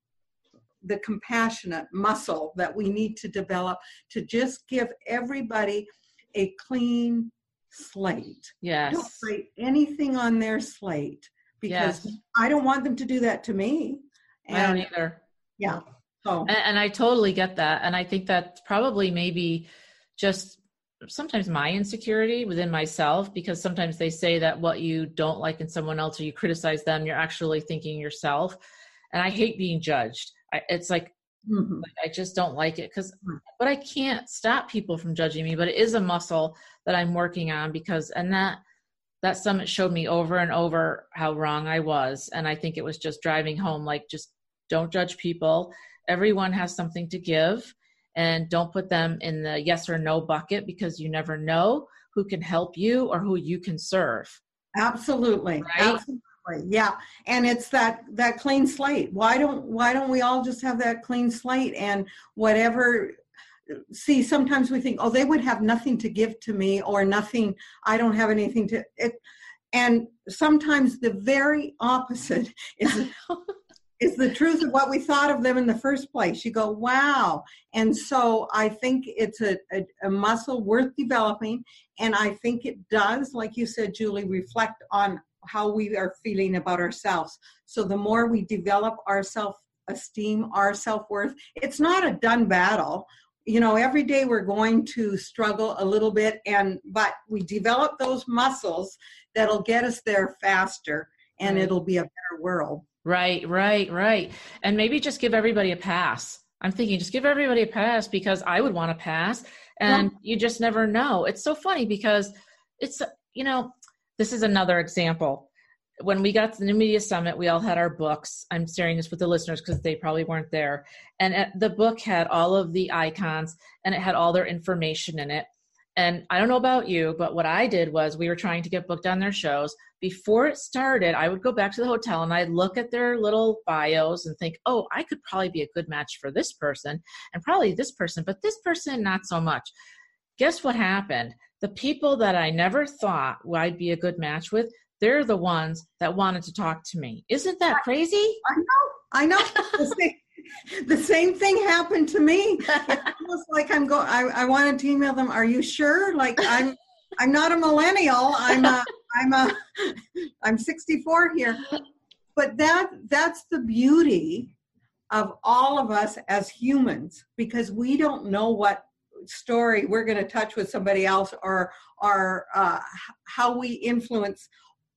C: the compassionate muscle that we need to develop to just give everybody a clean slate.
B: Yes.
C: Don't write anything on their slate because
B: Yes.
C: I don't want them to do that to me.
B: I don't either.
C: yeah, so
B: And, and I totally get that. And I think that's probably maybe just sometimes my insecurity within myself because sometimes they say that what you don't like in someone else or you criticize them, you're actually thinking yourself. And I hate being judged. I, it's like
C: mhm.
B: I just don't like it because,
C: Mm.
B: but I can't stop people from judging me. But it is a muscle that I'm working on because, and that that summit showed me over and over how wrong I was, and I think it was just driving home like just don't judge people. Everyone has something to give, and don't put them in the yes or no bucket because you never know who can help you or who you can serve.
C: absolutely,
B: Right?
C: absolutely, yeah. And it's that that clean slate. Why don't why don't we all just have that clean slate and whatever? See, sometimes we think, oh, they would have nothing to give to me, or nothing. I don't have anything to it. And sometimes the very opposite is is the truth of what we thought of them in the first place. You go, wow. And so I think it's a, a, a muscle worth developing. And I think it does, like you said, Julie, reflect on how we are feeling about ourselves. So the more we develop our self esteem, our self worth, it's not a done battle. You know, every day we're going to struggle a little bit, and but we develop those muscles that'll get us there faster, and
B: Right.
C: it'll be a better world.
B: Right, right, right. And maybe just give everybody a pass. I'm thinking just give everybody a pass because I would want to pass and you just never know. It's so funny because it's you know, this is another example. When we got to the New Media Summit, we all had our books. I'm sharing this with the listeners because they probably weren't there. And uh, the book had all of the icons and it had all their information in it. And I don't know about you, but what I did was we were trying to get booked on their shows. Before it started, I would go back to the hotel and I'd look at their little bios and think, oh, I could probably be a good match for this person and probably this person, but this person, not so much. Guess what happened? The people that I never thought I'd be a good match with, they're the ones that wanted to talk to me. Isn't that crazy?
C: I know, I know. the, same, the same thing happened to me. It's almost like I'm going. I, I wanted to email them. Are you sure? Like I'm, I'm not a millennial. I'm a, I'm a, I'm 64 here. But that that's the beauty of all of us as humans because we don't know what story we're going to touch with somebody else or or uh, how we influence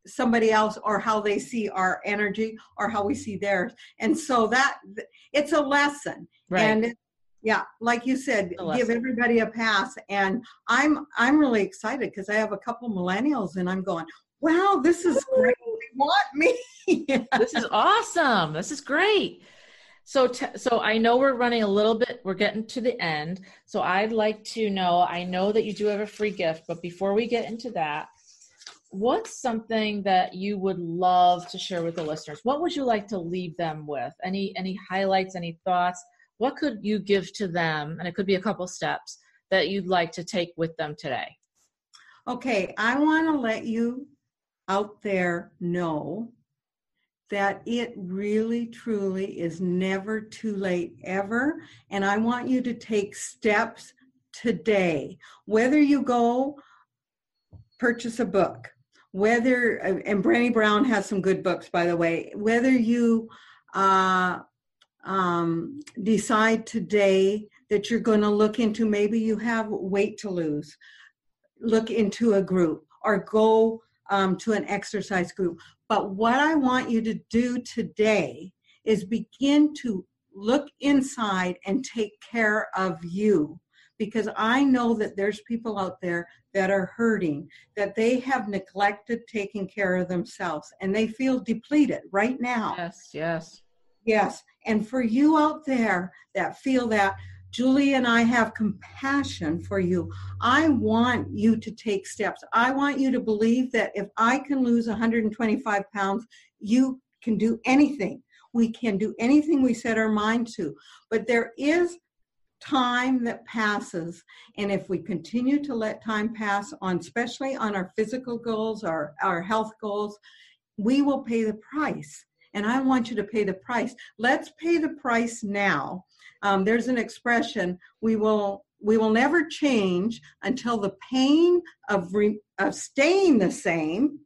C: somebody else or how they see our energy or how we see theirs. And so that it's a lesson.
B: Right.
C: and yeah like you said give everybody a pass. And i'm i'm really excited because i have a couple millennials and i'm going wow this is great. They want me.
B: This is awesome. This is great. So, t- so I know we're running a little bit. We're getting to the end. So, I'd like to know. I know that you do have a free gift, but before we get into that, what's something that you would love to share with the listeners? What would you like to leave them with? Any any highlights? Any thoughts? What could you give to them? And it could be a couple steps that you'd like to take with them today.
C: Okay, I want to let you out there know that it really, truly is never too late ever. And I want you to take steps today. Whether you go purchase a book, whether, and Brandy Brown has some good books, by the way, whether you uh, um, decide today that you're going to look into maybe you have weight to lose look into a group or go um, to an exercise group. But what I want you to do today is begin to look inside and take care of you. Because I know that there's people out there that are hurting, that they have neglected taking care of themselves and they feel depleted right now.
B: Yes, yes.
C: Yes. And for you out there that feel that, Julie and I have compassion for you. I want you to take steps. I want you to believe that if I can lose 125 pounds, you can do anything. We can do anything we set our mind to. But there is time that passes. And if we continue to let time pass on, especially on our physical goals, our, our health goals, we will pay the price. and I want you to pay the price. Let's pay the price now. Um, there's an expression we will we will never change until the pain of re, of staying the same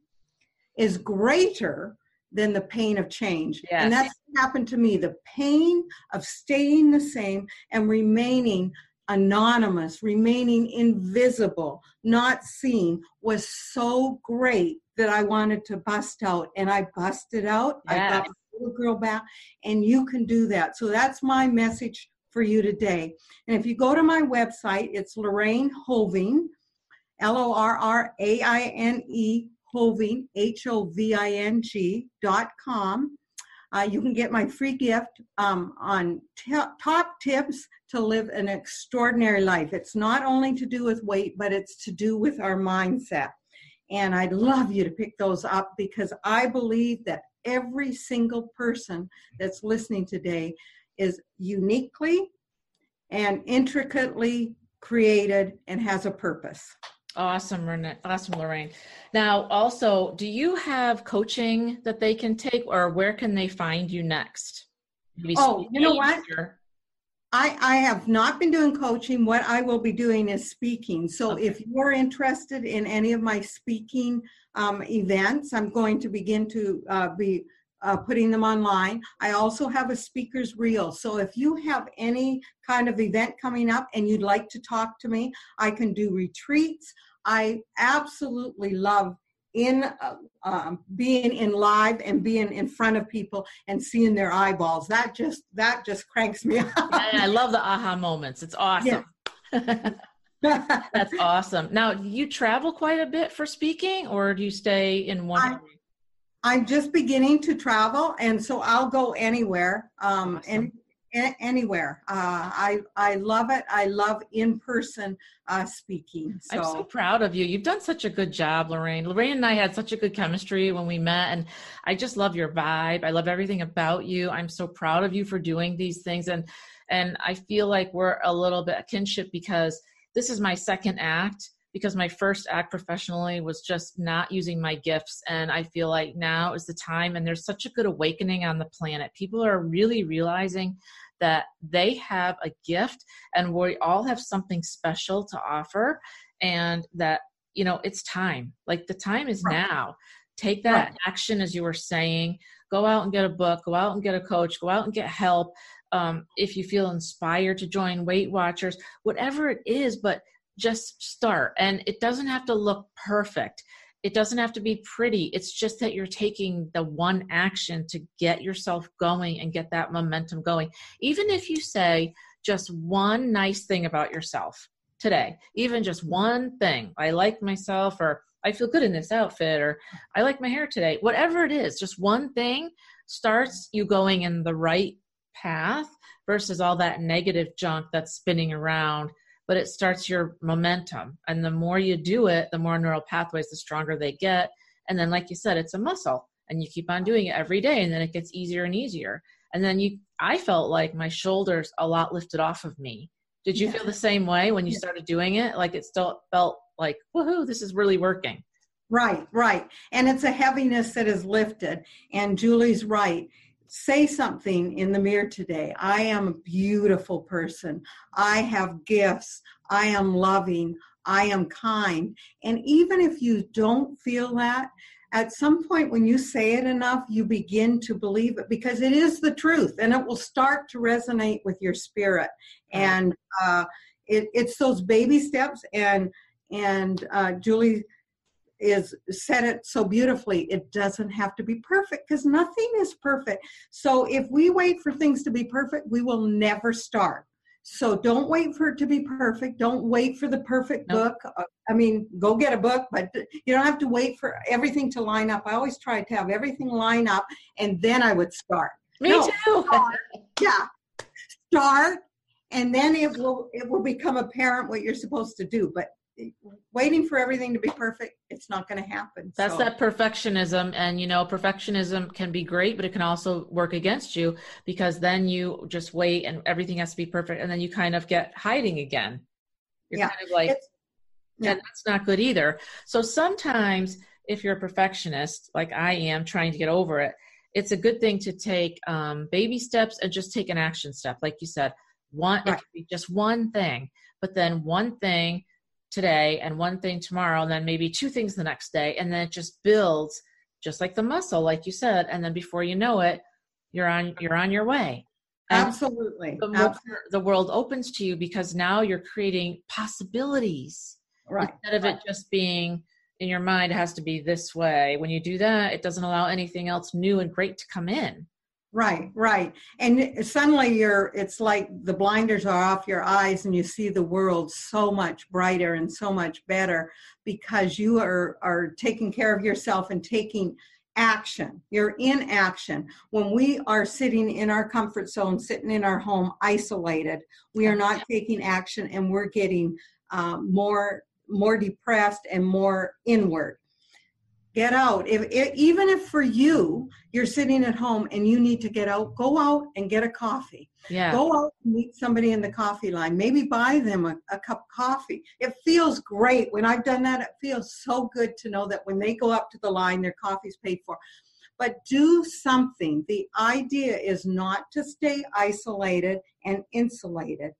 C: is greater than the pain of change.
B: Yes.
C: And that's happened to me. The pain of staying the same and remaining anonymous, remaining invisible, not seen was so great that I wanted to bust out. And I busted out. I got little girl back. And you can do that. So that's my message for you today. And if you go to my website, it's Lorraine Hoving, L O R R A I N E Hoving, H O V I N G dot com. Uh, you can get my free gift um, on t- top tips to live an extraordinary life. It's not only to do with weight, but it's to do with our mindset. And I'd love you to pick those up because I believe that every single person that's listening today is uniquely and intricately created and has a purpose.
B: Awesome, Renee. Awesome, Lorraine. Now, also, do you have coaching that they can take, or where can they find you next? Maybe
C: Oh, you know what?
B: speaker?
C: I, I have not been doing coaching. What I will be doing is speaking. So
B: Okay.
C: if you're interested in any of my speaking um, events, I'm going to begin to uh, be uh, putting them online. I also have a speaker's reel. So if you have any kind of event coming up and you'd like to talk to me, I can do retreats. I absolutely love in uh, um, being in live and being in front of people and seeing their eyeballs that just that just cranks me up
B: Yeah, I love the aha moments. It's awesome. That's awesome. Now, do you travel quite a bit for speaking, or do you stay in one?
C: I, i'm just beginning to travel, and so I'll go anywhere, um,
B: Awesome.
C: and anywhere. Uh, I I love it. I love in person uh, speaking. So,
B: I'm so proud of you. You've done such a good job, Lorraine. Lorraine and I had such a good chemistry when we met, and I just love your vibe. I love everything about you. I'm so proud of you for doing these things, and and I feel like we're a little bit kinship because this is my second act. Because my first act professionally was just not using my gifts, and I feel like now is the time. And there's such a good awakening on the planet. People are really realizing that they have a gift and we all have something special to offer and that you know it's time. Like the time is now. Take that
C: Right.
B: action as you were saying. Go out and get a book. Go out and get a coach. Go out and get help um, if you feel inspired to join weight watchers whatever it is. But just start. And it doesn't have to look perfect. It doesn't have to be pretty. It's just that you're taking the one action to get yourself going and get that momentum going. Even if you say just one nice thing about yourself today even just one thing i like myself or i feel good in this outfit or i like my hair today whatever it is just one thing starts you going in the right path versus all that negative junk that's spinning around but it starts your momentum and the more you do it the more neural pathways the stronger they get and then like you said it's a muscle and you keep on doing it every day and then it gets easier and easier and then you i felt like my shoulders a lot lifted off of me did you
C: Yeah.
B: feel the same way when you
C: Yeah.
B: started doing it like it still felt like woohoo this is really working
C: Right, right. And it's a heaviness that is lifted. And Julie's right. Say something in the mirror today. I am a beautiful person. I have gifts. I am loving. I am kind. And even if you don't feel that, at some point when you say it enough, you begin to believe it because it is the truth and it will start to resonate with your spirit. And uh, it, it's those baby steps. And and uh, Julie is said it so beautifully it doesn't have to be perfect because nothing is perfect. So if we wait for things to be perfect we will never start. So don't wait for it to be perfect don't wait for the perfect
B: Nope.
C: book. Uh, i mean go get a book but you don't have to wait for everything to line up. I always try to have everything line up and then i would start.
B: Me
C: No.
B: too.
C: yeah. Start and then it will it will become apparent what you're supposed to do but waiting for everything to be perfect it's not going to happen
B: That's
C: So-
B: that perfectionism. And, you know, perfectionism can be great, but it can also work against you because then you just wait and everything has to be perfect. And then you kind of get hiding again. You're
C: Yeah.
B: kind of like,
C: It's- yeah.
B: and that's not good either. So sometimes if you're a perfectionist, like I am trying to get over it, it's a good thing to take um, baby steps and just take an action step, like you said. One, right. it could be just one thing, but then one thing today and one thing tomorrow, and then maybe two things the next day, and then it just builds, just like the muscle, like you said. And then before you know it, you're on you're on your way.
C: And Absolutely.
B: The,
C: more
B: the world opens to you because now you're creating possibilities.
C: Right.
B: Instead of
C: right.
B: it just being in your mind, it has to be this way. When you do that, it doesn't allow anything else new and great to come in.
C: Right, right. And suddenly you're, it's like the blinders are off your eyes and you see the world so much brighter and so much better because you are, are taking care of yourself and taking action. You're in action. When we are sitting in our comfort zone, sitting in our home, isolated, we are not taking action and we're getting um, more more depressed and more inward get out. If, if, even if for you you're sitting at home and you need to get out go out and get a coffee.
B: Yeah.
C: Go out and meet somebody in the coffee line. Maybe buy them a, a cup of coffee. It feels great. When i've done that it feels so good to know that when they go up to the line their coffee's paid for. But do something. The idea is not to stay isolated and insulated.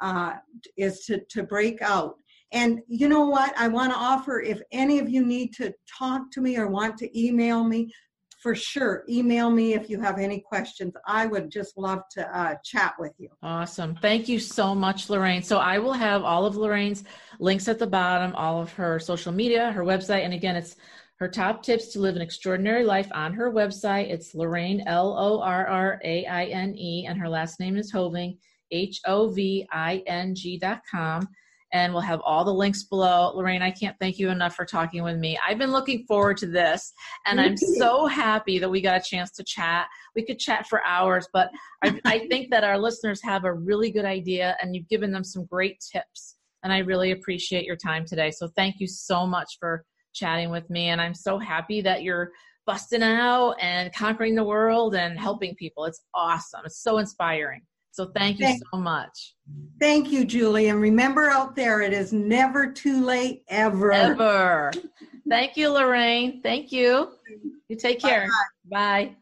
C: Uh, is to, to break out and you know what? I want to offer if any of you need to talk to me or want to email me, for sure, email me if you have any questions. I would just love to uh, chat with you.
B: Awesome. Thank you so much, Lorraine. So I will have all of Lorraine's links at the bottom, all of her social media, her website. And again, it's her top tips to live an extraordinary life on her website. It's Lorraine, L O R R A I N E, and her last name is Hoving, H O V I N G dot com and we'll have all the links below. Lorraine, I can't thank you enough for talking with me. I've been looking forward to this, and I'm so happy that we got a chance to chat. We could chat for hours, but I, I think that our listeners have a really good idea, and you've given them some great tips. And I really appreciate your time today. So thank you so much for chatting with me. And I'm so happy that you're busting out and conquering the world and helping people. It's awesome. It's so inspiring. So thank you thank, so much.
C: Thank you, Julie. And remember out there, it is never too late, ever.
B: Ever. thank you, Lorraine. Thank you. You take care. Bye. Bye.